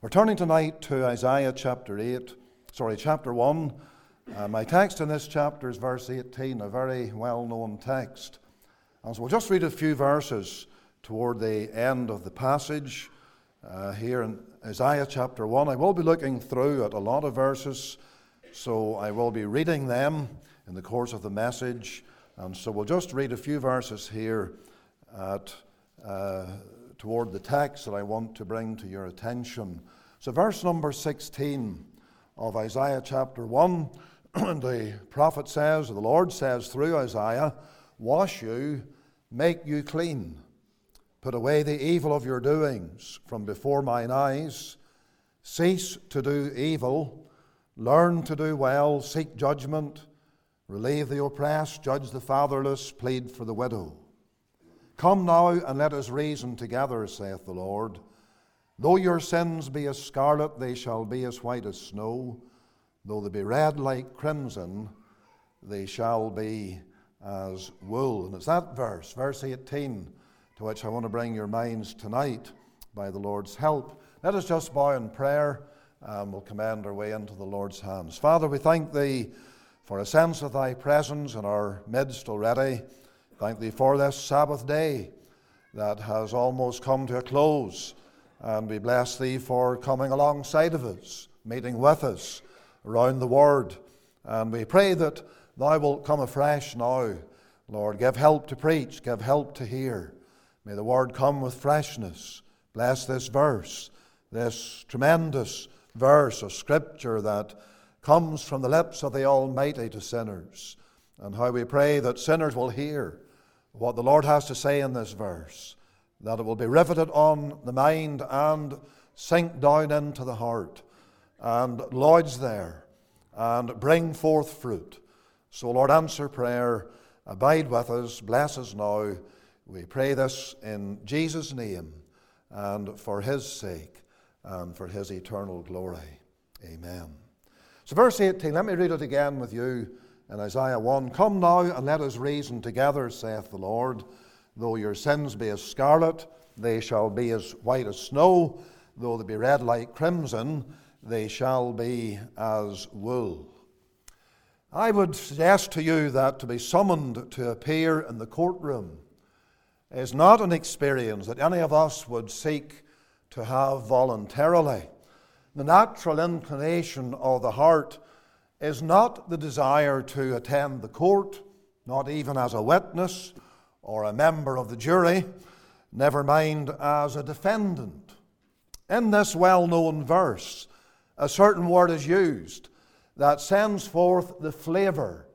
We're turning tonight to Isaiah chapter 8, sorry, chapter 1. Uh, my text in this chapter is verse 18, a very well known text. And so we'll just read a few verses toward the end of the passage uh, here in Isaiah chapter 1. I will be looking through at a lot of verses, so I will be reading them in the course of the message. And so we'll just read a few verses here at. Uh, toward the text that I want to bring to your attention. So, verse number 16 of Isaiah chapter 1, the prophet says, or the Lord says through Isaiah, Wash you, make you clean, put away the evil of your doings from before mine eyes, cease to do evil, learn to do well, seek judgment, relieve the oppressed, judge the fatherless, plead for the widow. Come now and let us reason together, saith the Lord. Though your sins be as scarlet, they shall be as white as snow. Though they be red like crimson, they shall be as wool. And it's that verse, verse 18, to which I want to bring your minds tonight by the Lord's help. Let us just bow in prayer and we'll commend our way into the Lord's hands. Father, we thank Thee for a sense of Thy presence in our midst already. Thank Thee for this Sabbath day that has almost come to a close. And we bless Thee for coming alongside of us, meeting with us around the Word. And we pray that Thou wilt come afresh now. Lord, give help to preach, give help to hear. May the Word come with freshness. Bless this verse, this tremendous verse of Scripture that comes from the lips of the Almighty to sinners. And how we pray that sinners will hear what the Lord has to say in this verse, that it will be riveted on the mind and sink down into the heart and lodge there and bring forth fruit. So, Lord, answer prayer, abide with us, bless us now. We pray this in Jesus' name and for his sake and for his eternal glory. Amen. So, verse 18, let me read it again with you in Isaiah 1 Come now and let us reason together, saith the Lord. Though your sins be as scarlet, they shall be as white as snow. Though they be red like crimson, they shall be as wool. I would suggest to you that to be summoned to appear in the courtroom is not an experience that any of us would seek to have voluntarily. The natural inclination of the heart is not the desire to attend the court, not even as a witness or a member of the jury, never mind as a defendant. In this well known verse, a certain word is used that sends forth the flavour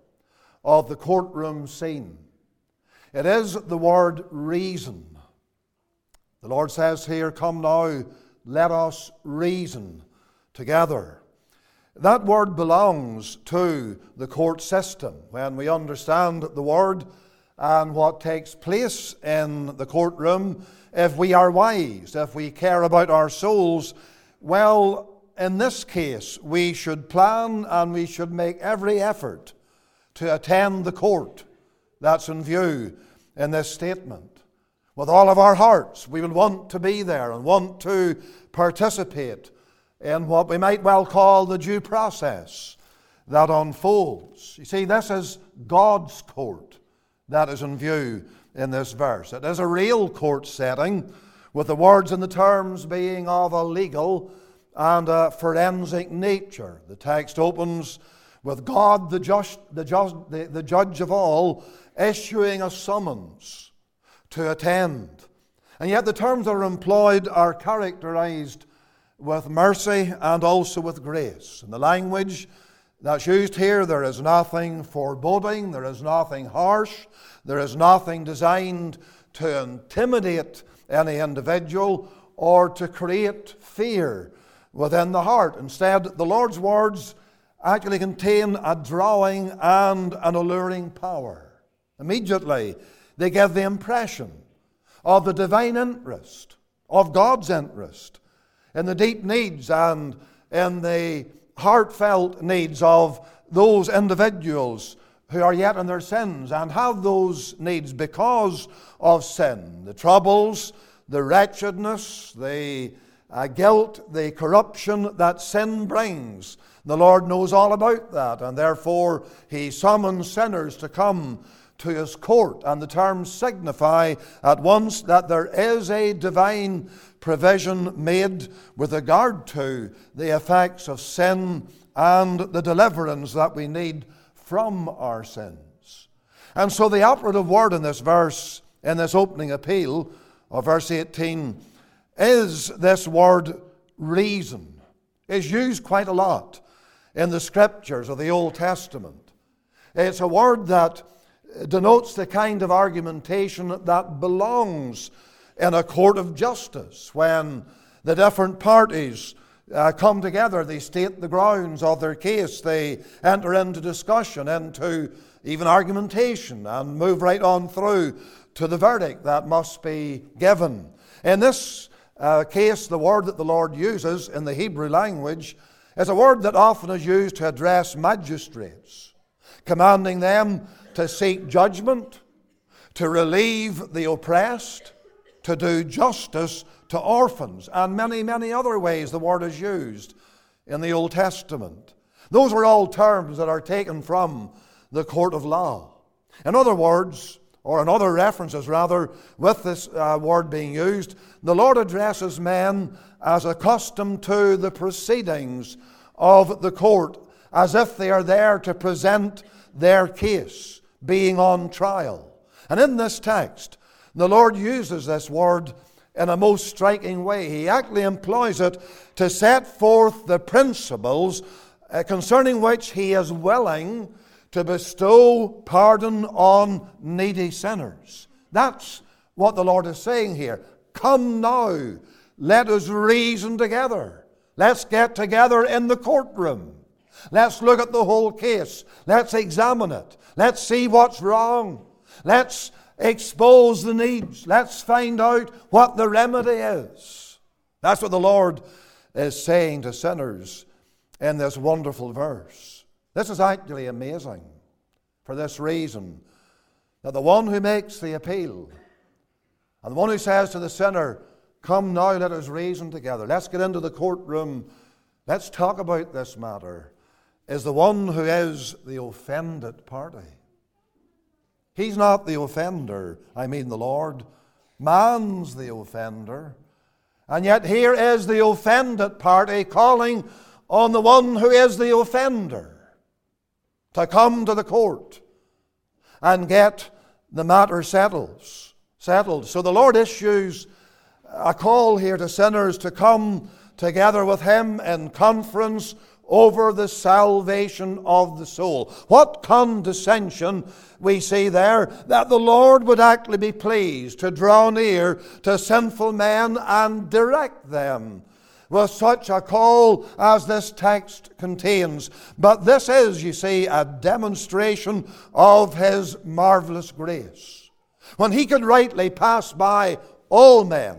of the courtroom scene. It is the word reason. The Lord says here, Come now, let us reason together. That word belongs to the court system. When we understand the word and what takes place in the courtroom, if we are wise, if we care about our souls, well, in this case, we should plan and we should make every effort to attend the court that's in view in this statement. With all of our hearts, we will want to be there and want to participate in what we might well call the due process that unfolds. You see, this is God's court that is in view in this verse. It is a real court setting, with the words and the terms being of a legal and a forensic nature. The text opens with God, the, just, the, just, the, the judge of all, issuing a summons to attend. And yet the terms that are employed are characterized with mercy and also with grace. In the language that's used here, there is nothing foreboding, there is nothing harsh, there is nothing designed to intimidate any individual or to create fear within the heart. Instead, the Lord's words actually contain a drawing and an alluring power. Immediately, they give the impression of the divine interest, of God's interest in the deep needs and in the heartfelt needs of those individuals who are yet in their sins and have those needs because of sin. The troubles, the wretchedness, the uh, guilt, the corruption that sin brings. The Lord knows all about that, and therefore He summons sinners to come to His court. And the terms signify at once that there is a divine provision made with regard to the effects of sin and the deliverance that we need from our sins. And so the operative word in this verse, in this opening appeal of verse 18, is this word reason. Is used quite a lot in the scriptures of the Old Testament. It's a word that denotes the kind of argumentation that belongs in a court of justice when the different parties uh, come together, they state the grounds of their case, they enter into discussion, into even argumentation, and move right on through to the verdict that must be given. In this uh, case, the word that the Lord uses in the Hebrew language is a word that often is used to address magistrates, commanding them to seek judgment, to relieve the oppressed, to do justice to orphans, and many, many other ways the word is used in the Old Testament. Those are all terms that are taken from the court of law. In other words, or in other references rather, with this uh, word being used, the Lord addresses men as accustomed to the proceedings of the court, as if they are there to present their case, being on trial. And in this text, the Lord uses this word in a most striking way. He actually employs it to set forth the principles uh, concerning which He is willing to bestow pardon on needy sinners. That's what the Lord is saying here. Come now, let us reason together. Let's get together in the courtroom. Let's look at the whole case. Let's examine it. Let's see what's wrong. Let's expose the needs. Let's find out what the remedy is. That's what the Lord is saying to sinners in this wonderful verse. This is actually amazing for this reason that the one who makes the appeal and the one who says to the sinner, Come now, let us reason together, let's get into the courtroom, let's talk about this matter, is the one who is the offended party. He's not the offender, I mean the Lord. Man's the offender. And yet here is the offended party calling on the one who is the offender to come to the court and get the matter settled. Settled. So the Lord issues a call here to sinners to come together with Him in conference over the salvation of the soul. What condescension we see there that the Lord would actually be pleased to draw near to sinful men and direct them with such a call as this text contains. But this is, you see, a demonstration of His marvelous grace. When He could rightly pass by all men,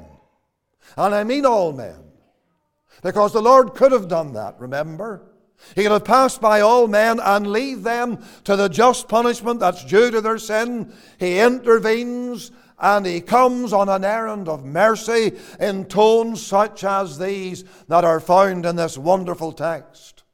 and I mean all men, because the Lord could have done that, remember? He could have passed by all men and leave them to the just punishment that's due to their sin. He intervenes and he comes on an errand of mercy in tones such as these that are found in this wonderful text.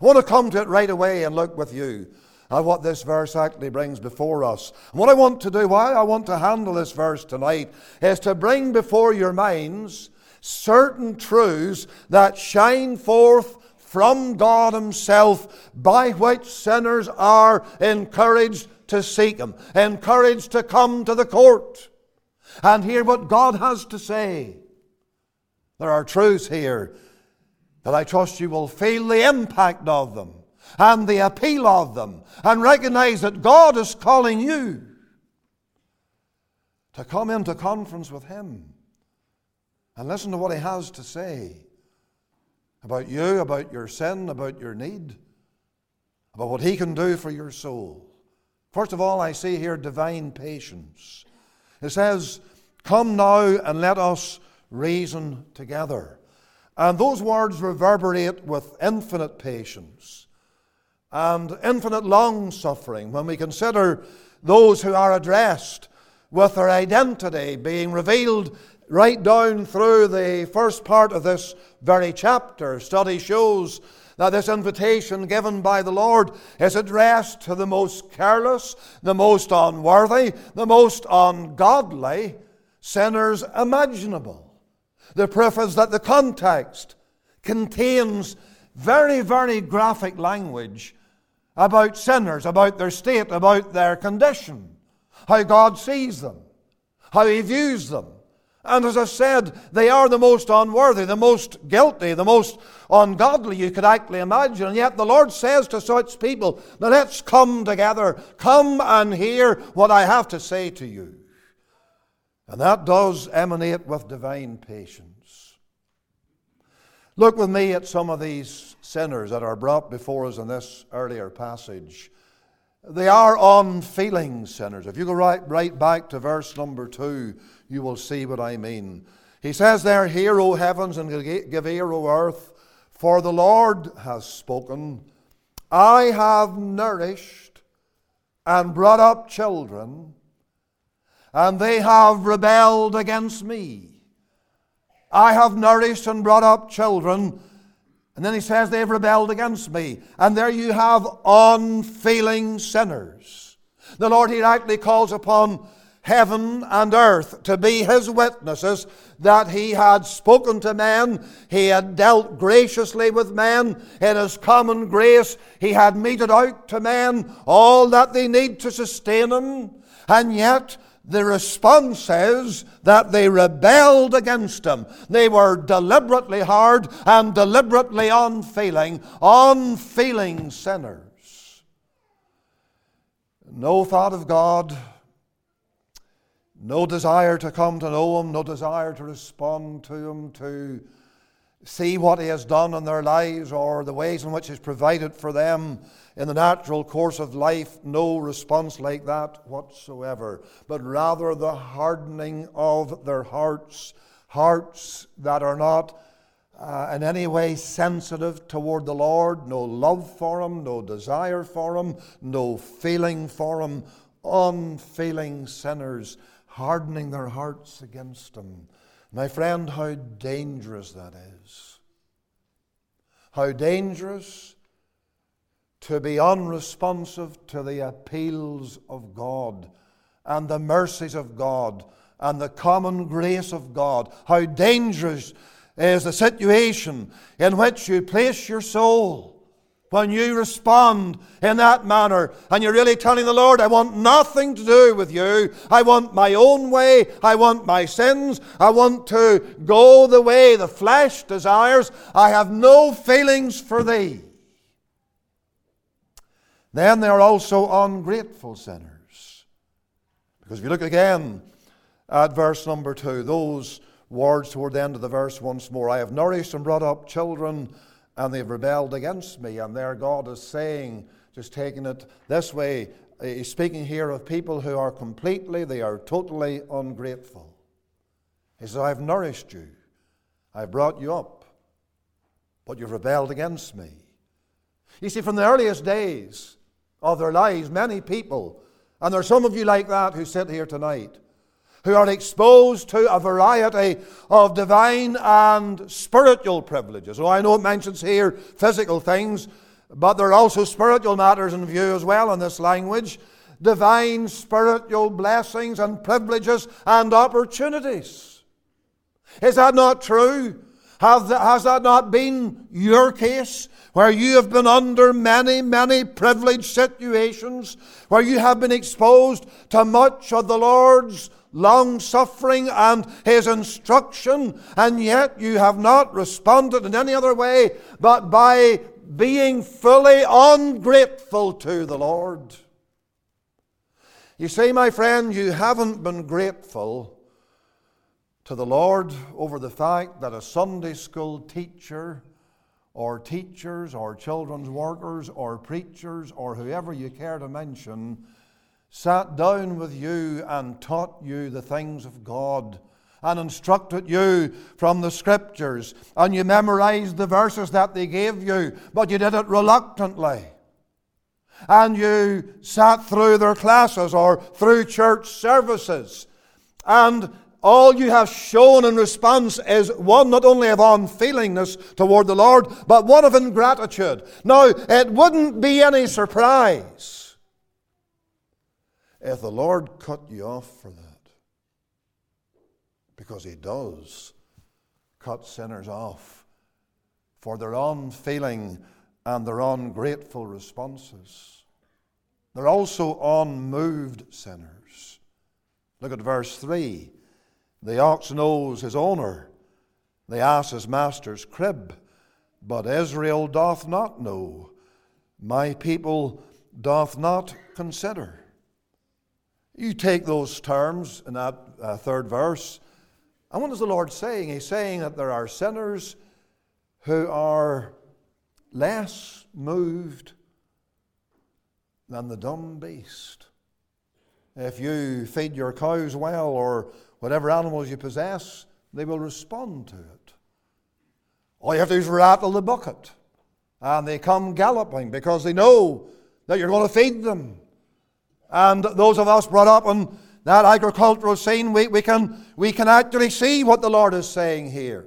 I want to come to it right away and look with you at what this verse actually brings before us. And what I want to do, why I want to handle this verse tonight, is to bring before your minds certain truths that shine forth from God Himself by which sinners are encouraged to seek Him, encouraged to come to the court and hear what God has to say. There are truths here that I trust you will feel the impact of them and the appeal of them and recognize that God is calling you to come into conference with Him and listen to what He has to say about you, about your sin, about your need, about what He can do for your soul. First of all, I see here divine patience. It says, Come now and let us reason together. And those words reverberate with infinite patience and infinite long suffering when we consider those who are addressed with their identity being revealed right down through the first part of this very chapter, study shows that this invitation given by the Lord is addressed to the most careless, the most unworthy, the most ungodly sinners imaginable. The proof is that the context contains very, very graphic language about sinners, about their state, about their condition, how God sees them, how He views them. And as I said, they are the most unworthy, the most guilty, the most ungodly you could actually imagine. And yet the Lord says to such people, Now let's come together. Come and hear what I have to say to you. And that does emanate with divine patience. Look with me at some of these sinners that are brought before us in this earlier passage. They are unfeeling sinners. If you go right, right back to verse number two, you will see what I mean. He says there, Hear, O heavens, and give ear, O earth, for the Lord has spoken. I have nourished and brought up children, and they have rebelled against me. I have nourished and brought up children, and then he says they've rebelled against me. And there you have unfeeling sinners. The Lord he rightly calls upon heaven and earth to be his witnesses that he had spoken to men, he had dealt graciously with men, in his common grace he had meted out to men all that they need to sustain them, and yet the response is that they rebelled against him. They were deliberately hard and deliberately unfeeling, unfeeling sinners. No thought of God, no desire to come to know Him, no desire to respond to Him, to see what He has done in their lives or the ways in which He's provided for them in the natural course of life, no response like that whatsoever, but rather the hardening of their hearts, hearts that are not uh, in any way sensitive toward the Lord, no love for Him, no desire for Him, no feeling for Him, unfeeling sinners, hardening their hearts against Him. My friend, how dangerous that is. How dangerous to be unresponsive to the appeals of God and the mercies of God and the common grace of God. How dangerous is the situation in which you place your soul when you respond in that manner and you're really telling the Lord, I want nothing to do with you. I want my own way. I want my sins. I want to go the way the flesh desires. I have no feelings for thee. Then they are also ungrateful sinners. Because if you look again at verse number two, those words toward the end of the verse once more I have nourished and brought up children, and they've rebelled against me. And there God is saying, just taking it this way, eh, he's speaking here of people who are completely, they are totally ungrateful. He says, I've nourished you, I've brought you up, but you've rebelled against me. You see, from the earliest days, of their lives, many people, and there are some of you like that who sit here tonight, who are exposed to a variety of divine and spiritual privileges. Oh, I know it mentions here physical things, but there are also spiritual matters in view as well in this language. Divine spiritual blessings and privileges and opportunities. Is that not true? has that not been your case? where you have been under many, many privileged situations, where you have been exposed to much of the Lord's long suffering and His instruction, and yet you have not responded in any other way but by being fully ungrateful to the Lord. You see, my friend, you haven't been grateful to the Lord over the fact that a Sunday school teacher or teachers or children's workers or preachers or whoever you care to mention sat down with you and taught you the things of God and instructed you from the scriptures and you memorized the verses that they gave you, but you did it reluctantly. And you sat through their classes or through church services and all you have shown in response is one not only of unfeelingness toward the Lord, but one of ingratitude. Now, it wouldn't be any surprise if the Lord cut you off for that. Because He does cut sinners off for their unfeeling and their ungrateful responses. They're also unmoved sinners. Look at verse 3. The ox knows his owner, the ass his master's crib, but Israel doth not know. My people doth not consider. You take those terms in that uh, third verse, and what is the Lord saying? He's saying that there are sinners who are less moved than the dumb beast. If you feed your cows well or whatever animals you possess, they will respond to it. All you have to do is rattle the bucket, and they come galloping because they know that you're going to feed them. And those of us brought up on that agricultural scene, we, we, can, we can actually see what the Lord is saying here.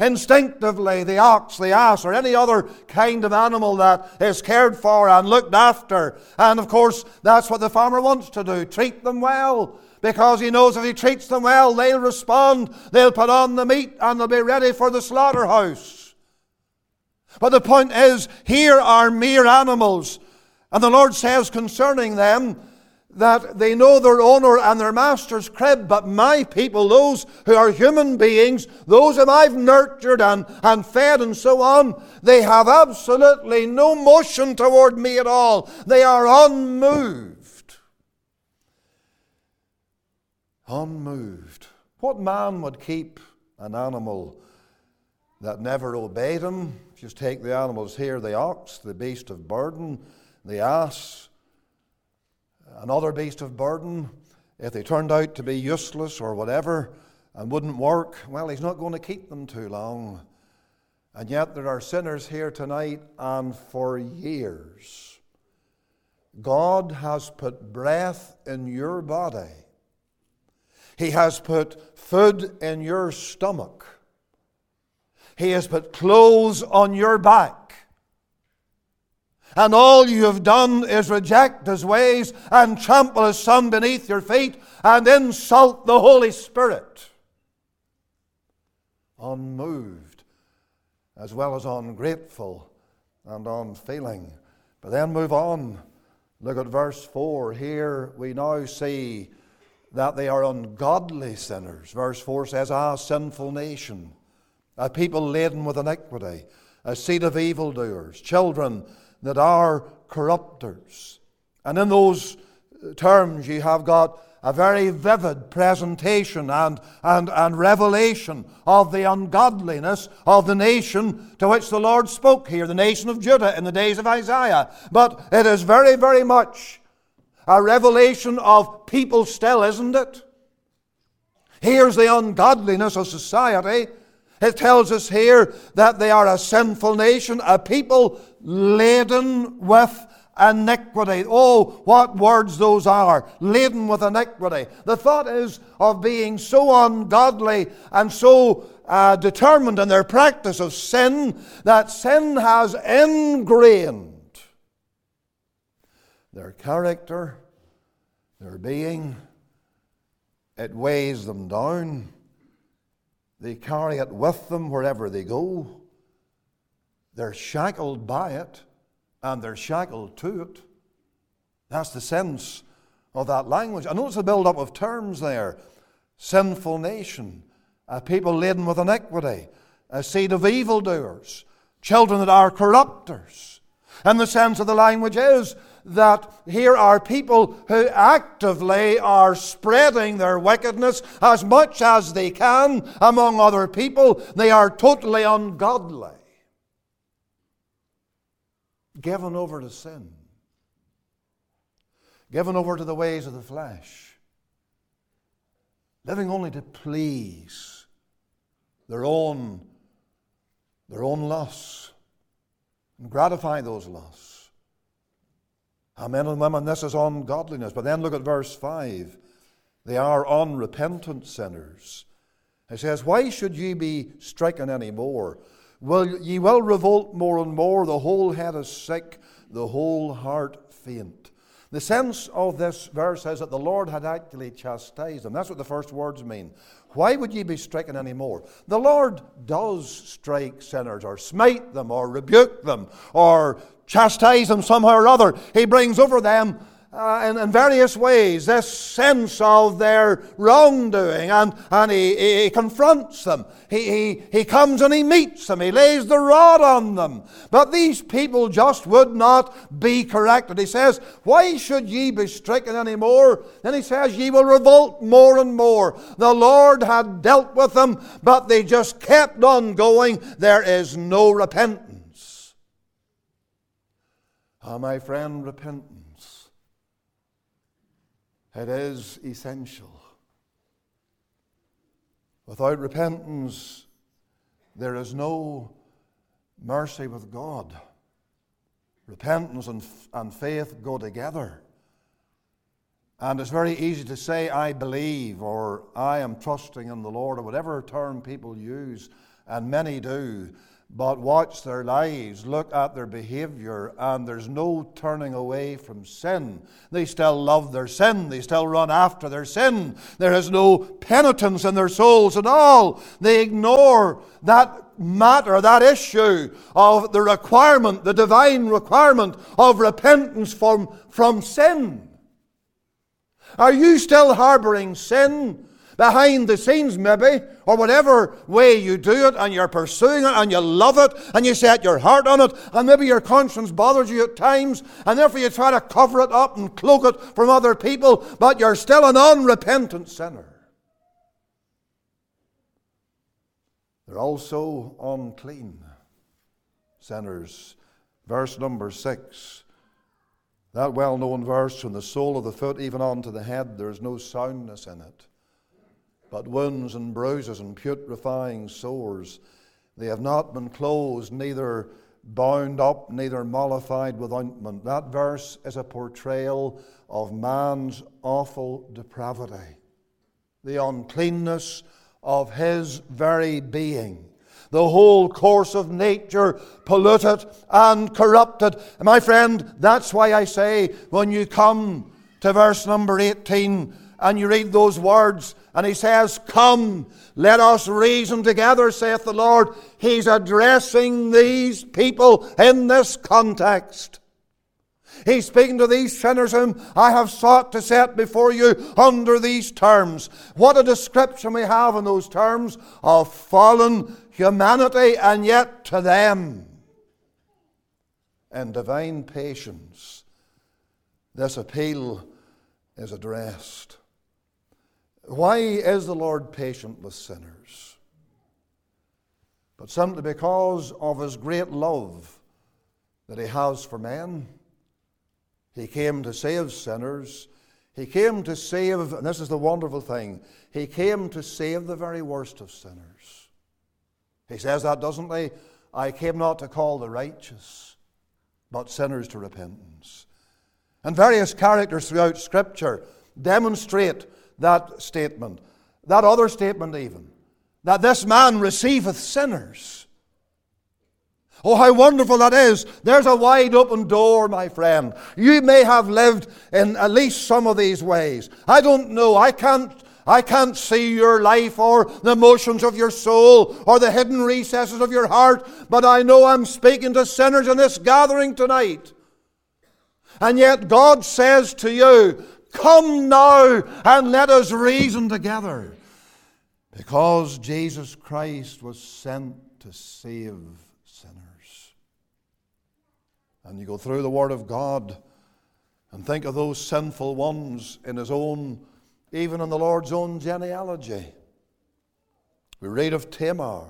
Instinctively, the ox, the ass, or any other kind of animal that is cared for and looked after. And of course, that's what the farmer wants to do treat them well. Because he knows if he treats them well, they'll respond, they'll put on the meat, and they'll be ready for the slaughterhouse. But the point is, here are mere animals. And the Lord says concerning them, that they know their owner and their master's crib, but my people, those who are human beings, those whom I've nurtured and, and fed and so on, they have absolutely no motion toward me at all. They are unmoved. Unmoved. What man would keep an animal that never obeyed him? Just take the animals here the ox, the beast of burden, the ass another beast of burden, if they turned out to be useless or whatever and wouldn't work, well, he's not going to keep them too long. And yet there are sinners here tonight, and for years, God has put breath in your body. He has put food in your stomach. He has put clothes on your back and all you have done is reject his ways and trample his son beneath your feet and insult the Holy Spirit. Unmoved, as well as ungrateful and unfeeling. But then move on. Look at verse 4. Here we now see that they are ungodly sinners. Verse 4 says, Ah, sinful nation, a people laden with iniquity, a seed of evildoers, children that are corrupters. And in those uh, terms, you have got a very vivid presentation and, and, and revelation of the ungodliness of the nation to which the Lord spoke here, the nation of Judah in the days of Isaiah. But it is very, very much a revelation of people still, isn't it? Here's the ungodliness of society. It tells us here that they are a sinful nation, a people laden with iniquity. Oh, what words those are! Laden with iniquity. The thought is of being so ungodly and so uh, determined in their practice of sin that sin has ingrained their character, their being. It weighs them down. They carry it with them wherever they go. They're shackled by it and they're shackled to it. That's the sense of that language. And notice the build up of terms there sinful nation, a people laden with iniquity, a seed of evildoers, children that are corrupters. And the sense of the language is that here are people who actively are spreading their wickedness as much as they can among other people. They are totally ungodly, given over to sin, given over to the ways of the flesh, living only to please their own, their own lusts and gratify those lusts. Now, men and women, this is ungodliness. But then look at verse 5. They are unrepentant sinners. He says, Why should ye be stricken any more? Will ye will revolt more and more? The whole head is sick, the whole heart faint. The sense of this verse is that the Lord had actually chastised them. That's what the first words mean. Why would ye be stricken any more? The Lord does strike sinners, or smite them, or rebuke them, or chastise them somehow or other. He brings over them uh, in, in, various ways this sense of their wrongdoing, and, and he, he, confronts them. He, he, he comes and he meets them. He lays the rod on them. But these people just would not be corrected. He says, Why should ye be stricken any more? Then he says, Ye will revolt more and more. The Lord had dealt with them, but they just kept on going. There is no repentance. Ah, my friend, repentance it is essential. Without repentance, there is no mercy with God. Repentance and, and faith go together. And it's very easy to say, I believe, or I am trusting in the Lord, or whatever term people use, and many do but watch their lives, look at their behavior, and there's no turning away from sin. They still love their sin, they still run after their sin. There is no penitence in their souls at all. They ignore that matter, that issue of the requirement, the divine requirement of repentance from, from sin. Are you still harboring sin? Behind the scenes, maybe, or whatever way you do it, and you're pursuing it, and you love it, and you set your heart on it, and maybe your conscience bothers you at times, and therefore you try to cover it up and cloak it from other people, but you're still an unrepentant sinner. They're also unclean sinners. Verse number six. That well known verse, from the sole of the foot even onto the head, there is no soundness in it but wounds and bruises and putrefying sores. They have not been closed, neither bound up, neither mollified with ointment. That verse is a portrayal of man's awful depravity, the uncleanness of his very being. The whole course of nature polluted and corrupted. My friend, that's why I say when you come to verse number 18 and you read those words, and he says, Come, let us reason together, saith the Lord. He's addressing these people in this context. He's speaking to these sinners whom I have sought to set before you under these terms. What a description we have in those terms of fallen humanity, and yet to them, in divine patience, this appeal is addressed. Why is the Lord patient with sinners? But simply because of his great love that he has for men. He came to save sinners. He came to save, and this is the wonderful thing, he came to save the very worst of sinners. He says that, doesn't he? I came not to call the righteous, but sinners to repentance. And various characters throughout Scripture demonstrate that statement, that other statement, even, that this man receiveth sinners. Oh, how wonderful that is. There's a wide open door, my friend. You may have lived in at least some of these ways. I don't know. I can't. I can't see your life or the motions of your soul or the hidden recesses of your heart, but I know I'm speaking to sinners in this gathering tonight. And yet God says to you, Come now and let us reason together. Because Jesus Christ was sent to save sinners. And you go through the Word of God and think of those sinful ones in his own, even in the Lord's own genealogy. We read of Tamar,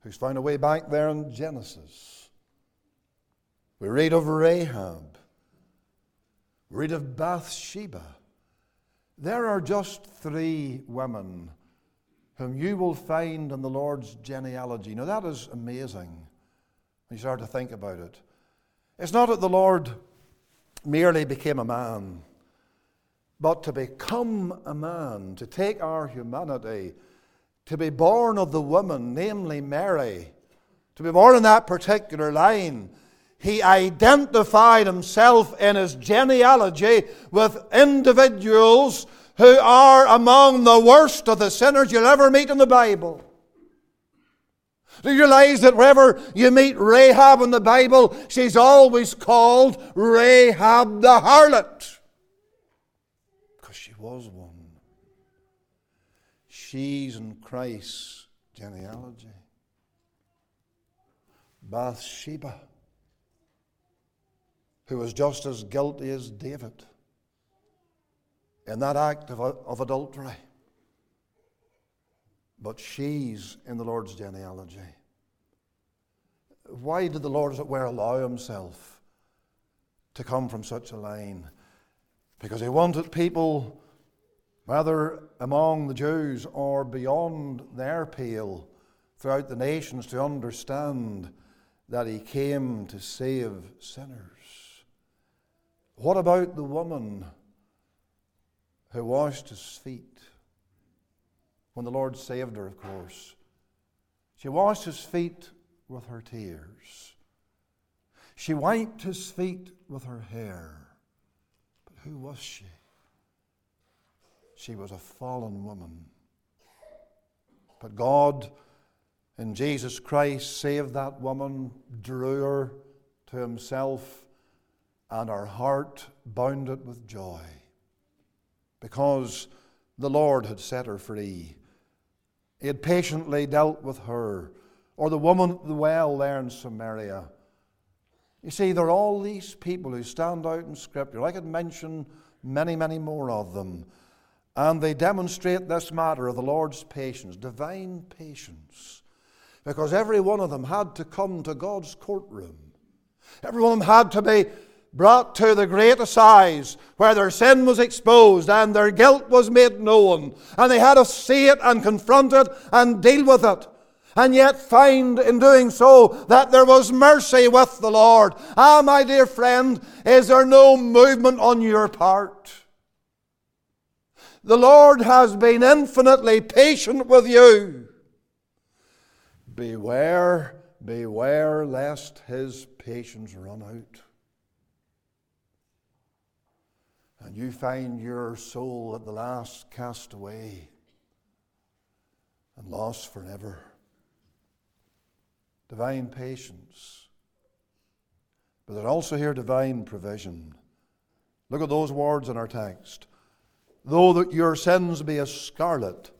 who's found a way back there in Genesis. We read of Rahab, read of Bathsheba. There are just three women whom you will find in the Lord's genealogy. Now, that is amazing you start to think about it. It's not that the Lord merely became a man but to become a man, to take our humanity, to be born of the woman, namely Mary, to be born in that particular line, he identified himself in his genealogy with individuals who are among the worst of the sinners you'll ever meet in the Bible. Do you realize that wherever you meet Rahab in the Bible, she's always called Rahab the harlot? Because she was one. She's in Christ's genealogy. Bathsheba, who was just as guilty as David in that act of, of adultery. But she's in the Lord's genealogy. Why did the Lord, as it were, allow himself to come from such a line? Because he wanted people, whether among the Jews or beyond their pale, throughout the nations, to understand that he came to save sinners. What about the woman who washed his feet? When the Lord saved her, of course. She washed his feet with her tears. She wiped his feet with her hair. But who was she? She was a fallen woman. But God, in Jesus Christ, saved that woman, drew her to himself, and her heart bounded with joy because the Lord had set her free. He had patiently dealt with her, or the woman at the well there in Samaria. You see, there are all these people who stand out in Scripture. I could mention many, many more of them. And they demonstrate this matter of the Lord's patience, divine patience. Because every one of them had to come to God's courtroom. Every one of them had to be brought to the great assize where their sin was exposed and their guilt was made known. And they had to see it and confront it and deal with it. And yet find in doing so that there was mercy with the Lord. Ah, my dear friend, is there no movement on your part? The Lord has been infinitely patient with you. Beware, beware lest his patience run out. And you find your soul at the last cast away and lost forever. Divine patience. But there's also here divine provision. Look at those words in our text. Though that your sins be as scarlet,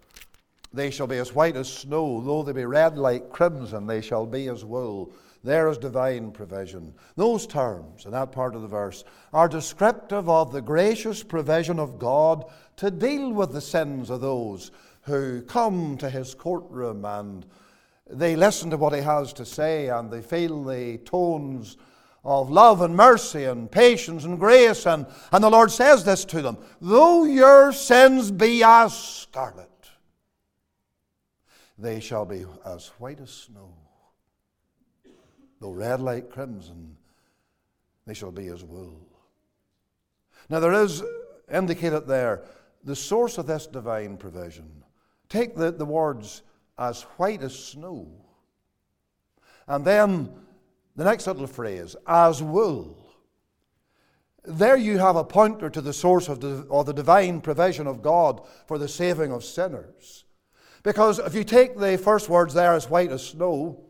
they shall be as white as snow. Though they be red like crimson, they shall be as wool. There is divine provision. Those terms in that part of the verse are descriptive of the gracious provision of God to deal with the sins of those who come to his courtroom and they listen to what he has to say and they feel the tones of love and mercy and patience and grace. And, and the Lord says this to them Though your sins be as scarlet, they shall be as white as snow though red like crimson, they shall be as wool. Now, there is indicated there the source of this divine provision. Take the, the words as white as snow. And then the next little phrase, as wool. There you have a pointer to the source of the, of the divine provision of God for the saving of sinners. Because if you take the first words there as white as snow,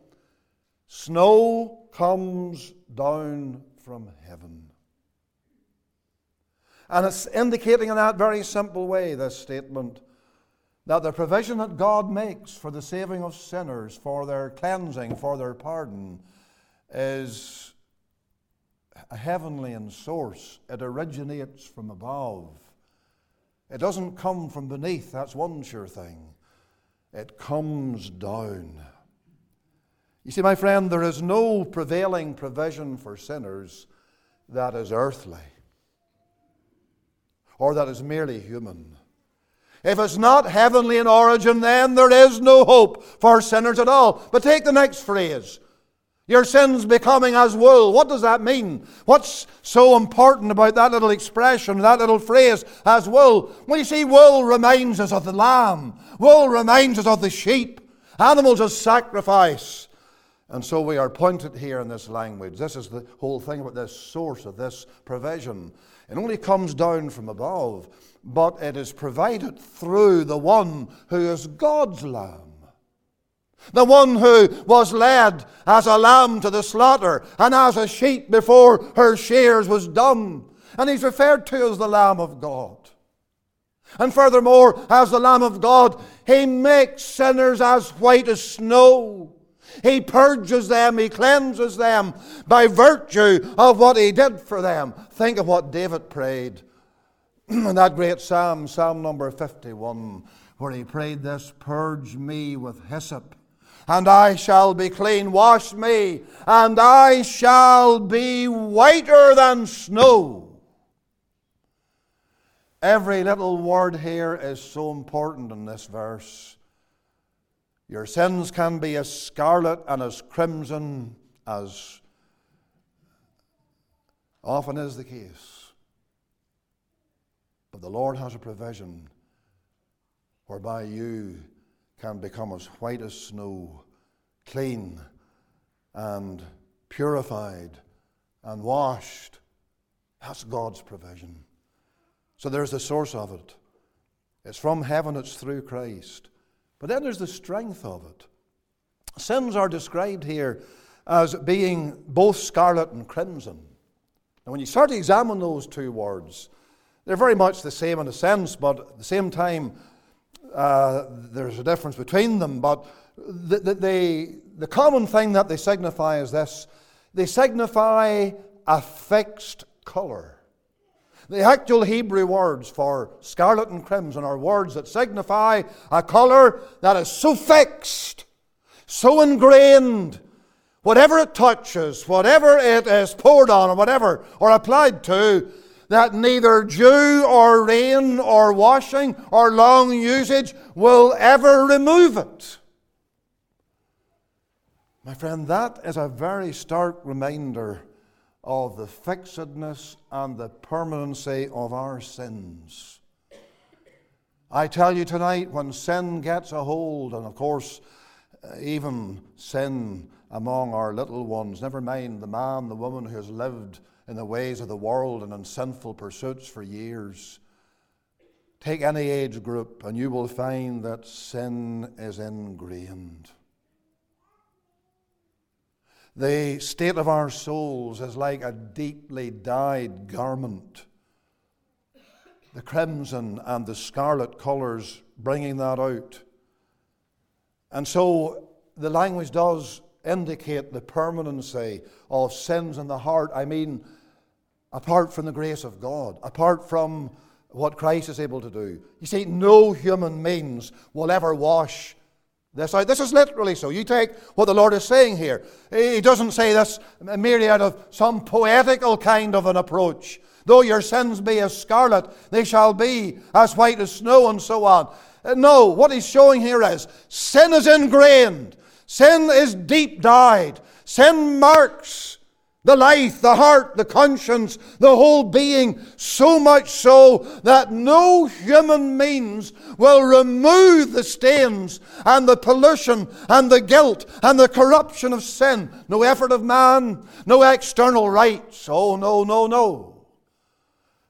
Snow comes down from heaven. And it's indicating in that very simple way, this statement, that the provision that God makes for the saving of sinners, for their cleansing, for their pardon, is heavenly in source. It originates from above. It doesn't come from beneath, that's one sure thing. It comes down. You see, my friend, there is no prevailing provision for sinners that is earthly or that is merely human. If it's not heavenly in origin, then there is no hope for sinners at all. But take the next phrase Your sins becoming as wool. What does that mean? What's so important about that little expression, that little phrase, as wool? Well, you see, wool reminds us of the lamb, wool reminds us of the sheep, animals of sacrifice. And so we are pointed here in this language. This is the whole thing about this source of this provision. It only comes down from above, but it is provided through the one who is God's lamb. The one who was led as a lamb to the slaughter and as a sheep before her shears was dumb. And he's referred to as the Lamb of God. And furthermore, as the Lamb of God, he makes sinners as white as snow. He purges them, he cleanses them by virtue of what he did for them. Think of what David prayed in that great psalm, Psalm number 51, where he prayed this Purge me with hyssop and I shall be clean. Wash me, and I shall be whiter than snow. Every little word here is so important in this verse. Your sins can be as scarlet and as crimson as often is the case. But the Lord has a provision whereby you can become as white as snow, clean and purified and washed. That's God's provision. So there's the source of it. It's from heaven, it's through Christ. But then there's the strength of it. Sins are described here as being both scarlet and crimson. And when you start to examine those two words, they're very much the same in a sense, but at the same time, uh, there's a difference between them, but the, the, the, the common thing that they signify is this they signify a fixed colour. The actual Hebrew words for scarlet and crimson are words that signify a colour that is so fixed, so ingrained, whatever it touches, whatever it is poured on, or whatever, or applied to, that neither dew or rain or washing or long usage will ever remove it. My friend, that is a very stark reminder of the fixedness and the permanency of our sins. I tell you tonight, when sin gets a hold, and of course, uh, even sin among our little ones, never mind the man, the woman who has lived in the ways of the world and in sinful pursuits for years. Take any age group, and you will find that sin is ingrained. The state of our souls is like a deeply dyed garment. The crimson and the scarlet colours bringing that out. And so the language does indicate the permanency of sins in the heart. I mean, apart from the grace of God, apart from what Christ is able to do. You see, no human means will ever wash this. This is literally so. You take what the Lord is saying here. He doesn't say this merely out of some poetical kind of an approach. Though your sins be as scarlet, they shall be as white as snow, and so on. Uh, no, what he's showing here is sin is ingrained, sin is deep dyed, sin marks the life, the heart, the conscience, the whole being, so much so that no human means will remove the stains and the pollution and the guilt and the corruption of sin. No effort of man, no external rites. Oh, no, no, no.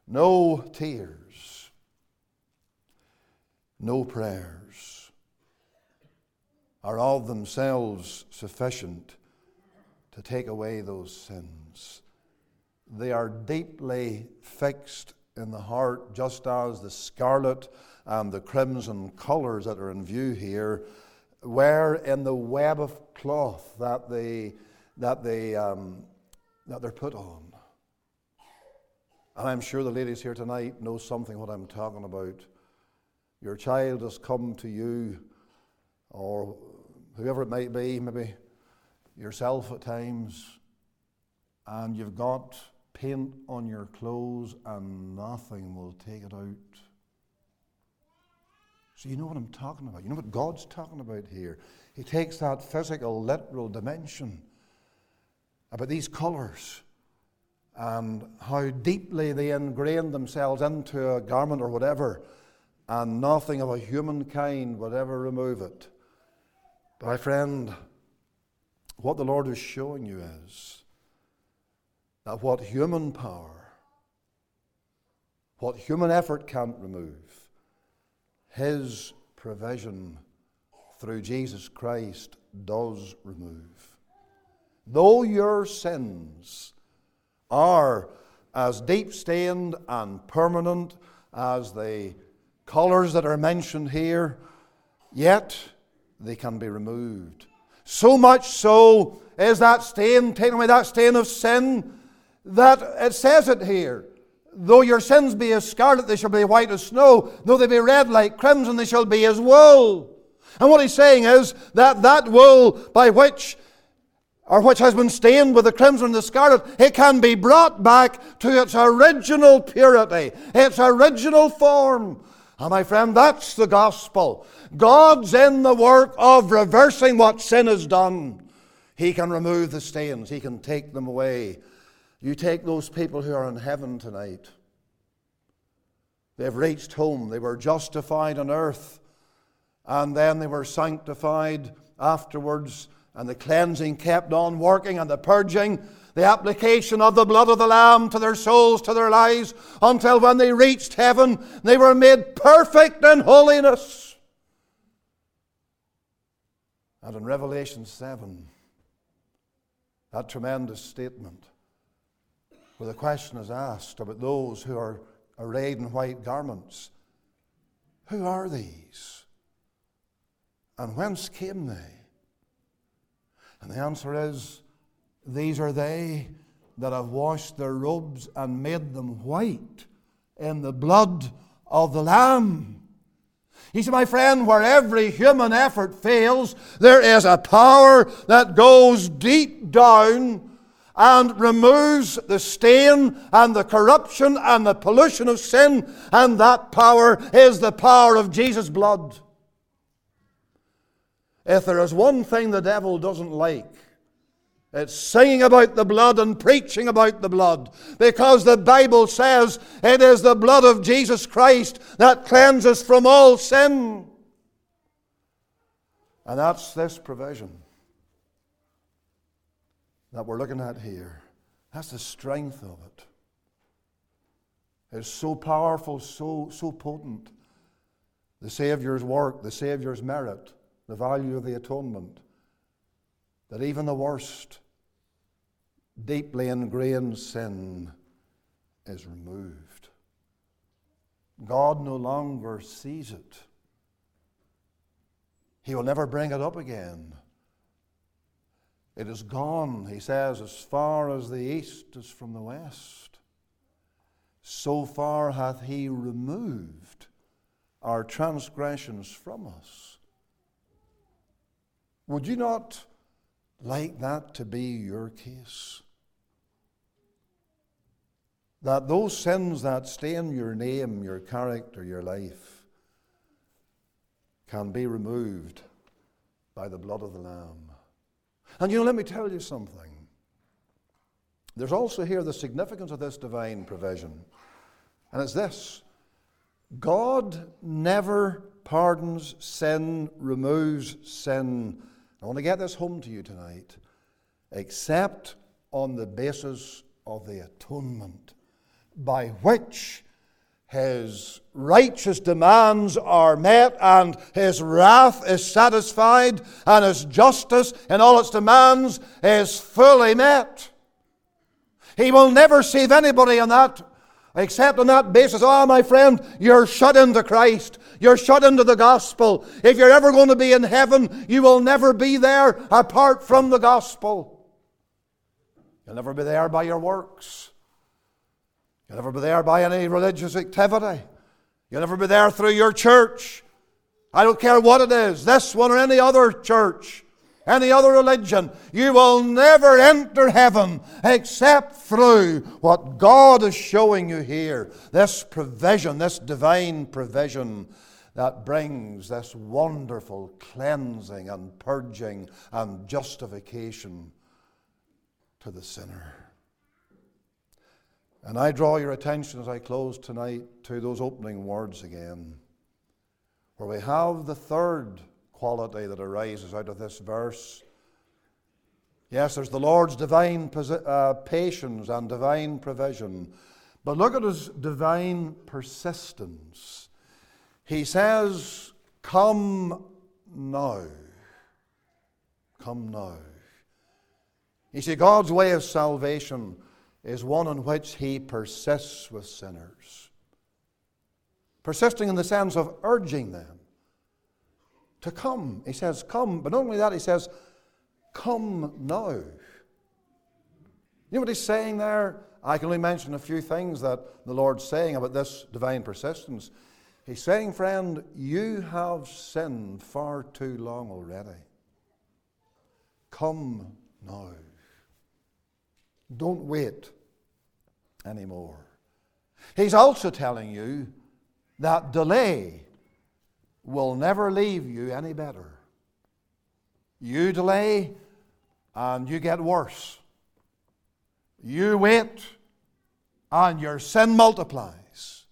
No tears, no prayers are of themselves sufficient to take away those sins. They are deeply fixed in the heart, just as the scarlet and the crimson colours that are in view here were in the web of cloth that they, that they, um, that they're put on. And I'm sure the ladies here tonight know something what I'm talking about. Your child has come to you, or whoever it might be, maybe yourself at times, and you've got paint on your clothes and nothing will take it out. So, you know what I'm talking about. You know what God's talking about here. He takes that physical, literal dimension about these colours and how deeply they ingrain themselves into a garment or whatever, and nothing of a humankind would ever remove it. My friend, what the Lord is showing you is that what human power, what human effort can't remove, His provision through Jesus Christ does remove. Though your sins are as deep stained and permanent as the colours that are mentioned here, yet they can be removed. So much so is that stain, taken away that stain of sin, that it says it here. Though your sins be as scarlet, they shall be white as snow. Though they be red like crimson, they shall be as wool. And what he's saying is that that wool by which or which has been stained with the crimson and the scarlet, it can be brought back to its original purity, its original form. And my friend, that's the gospel. God's in the work of reversing what sin has done. He can remove the stains, He can take them away. You take those people who are in heaven tonight. They've reached home. They were justified on earth, and then they were sanctified afterwards and the cleansing kept on working, and the purging, the application of the blood of the Lamb to their souls, to their lives, until when they reached heaven, they were made perfect in holiness. And in Revelation 7, that tremendous statement, where the question is asked about those who are arrayed in white garments who are these? And whence came they? And the answer is these are they that have washed their robes and made them white in the blood of the Lamb. He said, my friend, where every human effort fails, there is a power that goes deep down and removes the stain and the corruption and the pollution of sin, and that power is the power of Jesus' blood. If there is one thing the devil doesn't like, it's singing about the blood and preaching about the blood. Because the Bible says it is the blood of Jesus Christ that cleanses from all sin. And that's this provision that we're looking at here. That's the strength of it. It's so powerful, so, so potent. The Saviour's work, the Saviour's merit the value of the atonement, that even the worst, deeply ingrained sin is removed. God no longer sees it. He will never bring it up again. It is gone, he says, as far as the east is from the west. So far hath he removed our transgressions from us. Would you not like that to be your case? That those sins that stain your name, your character, your life can be removed by the blood of the Lamb. And you know, let me tell you something. There's also here the significance of this divine provision. And it's this God never pardons sin, removes sin I want to get this home to you tonight. Except on the basis of the atonement by which his righteous demands are met and his wrath is satisfied and his justice in all its demands is fully met. He will never save anybody on that Except on that basis, oh, my friend, you're shut into Christ. You're shut into the gospel. If you're ever going to be in heaven, you will never be there apart from the gospel. You'll never be there by your works. You'll never be there by any religious activity. You'll never be there through your church. I don't care what it is, this one or any other church any other religion. You will never enter heaven except through what God is showing you here this provision, this divine provision that brings this wonderful cleansing and purging and justification to the sinner. And I draw your attention as I close tonight to those opening words again, where we have the third quality that arises out of this verse. Yes, there's the Lord's divine uh, patience and divine provision. But look at his divine persistence. He says, Come now. Come now. You see, God's way of salvation is one in which He persists with sinners. Persisting in the sense of urging them to come. He says, Come. But not only that, He says, Come now. You know what He's saying there? I can only mention a few things that the Lord's saying about this divine persistence. He's saying, friend, you have sinned far too long already. Come now. Don't wait anymore. He's also telling you that delay will never leave you any better. You delay and you get worse. You wait and your sin multiplies.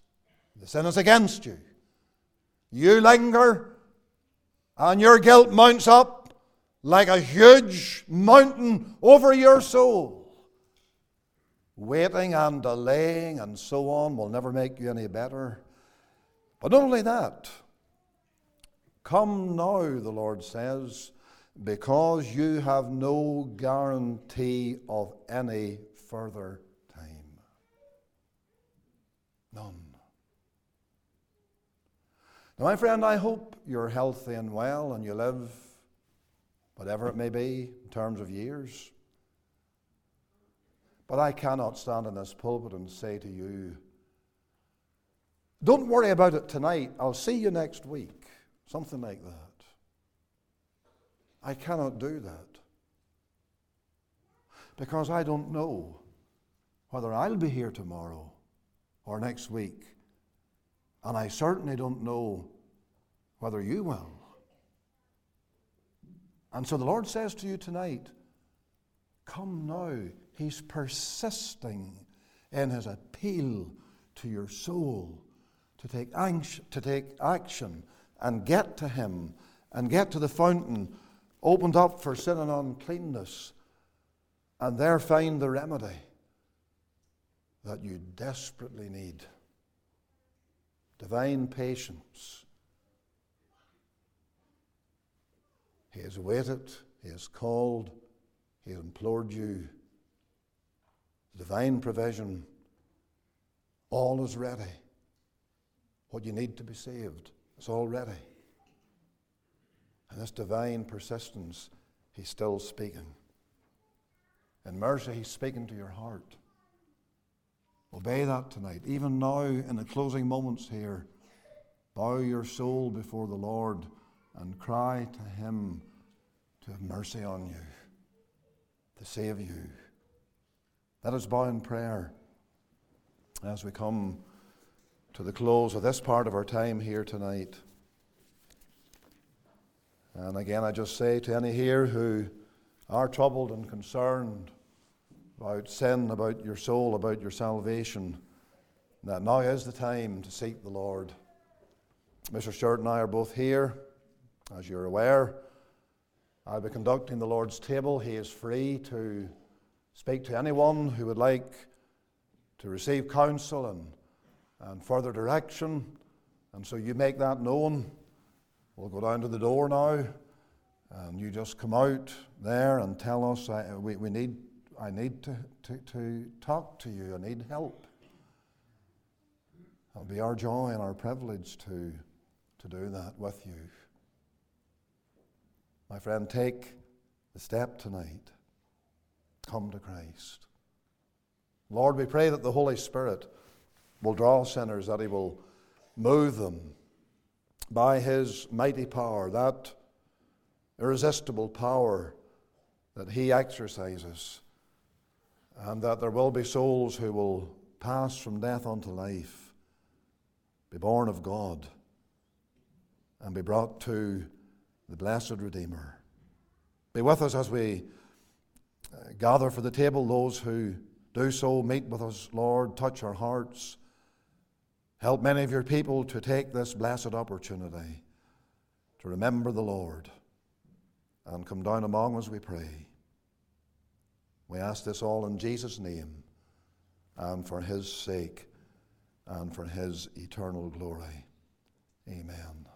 The sin is against you. You linger and your guilt mounts up like a huge mountain over your soul. Waiting and delaying and so on will never make you any better. But not only that, come now, the Lord says, because you have no guarantee of any further time. None. Now, my friend, I hope you're healthy and well and you live, whatever it may be, in terms of years. But I cannot stand in this pulpit and say to you, don't worry about it tonight, I'll see you next week. Something like that. I cannot do that. Because I don't know whether I'll be here tomorrow or next week. And I certainly don't know whether you will. And so the Lord says to you tonight, Come now. He's persisting in his appeal to your soul to take, to take action and get to him and get to the fountain opened up for sin and uncleanness and there find the remedy that you desperately need divine patience. He has waited, He has called, He has implored you. Divine provision, all is ready. What you need to be saved is all ready. And this divine persistence, He's still speaking. In mercy, He's speaking to your heart. Obey that tonight. Even now, in the closing moments here, bow your soul before the Lord and cry to Him to have mercy on you, to save you. Let us bow in prayer as we come to the close of this part of our time here tonight. And again, I just say to any here who are troubled and concerned about sin, about your soul, about your salvation, that now is the time to seek the Lord. Mr. Stewart and I are both here, as you're aware. I'll be conducting the Lord's table. He is free to speak to anyone who would like to receive counsel and, and further direction. And so you make that known. We'll go down to the door now, and you just come out there and tell us I, we, we need I need to, to, to talk to you. I need help. It'll be our joy and our privilege to, to do that with you. My friend, take the step tonight. Come to Christ. Lord, we pray that the Holy Spirit will draw sinners, that He will move them by His mighty power, that irresistible power that He exercises and that there will be souls who will pass from death unto life, be born of God, and be brought to the blessed Redeemer. Be with us as we uh, gather for the table, those who do so, meet with us, Lord, touch our hearts. Help many of your people to take this blessed opportunity to remember the Lord and come down among us, we pray. We ask this all in Jesus' name and for his sake and for his eternal glory. Amen.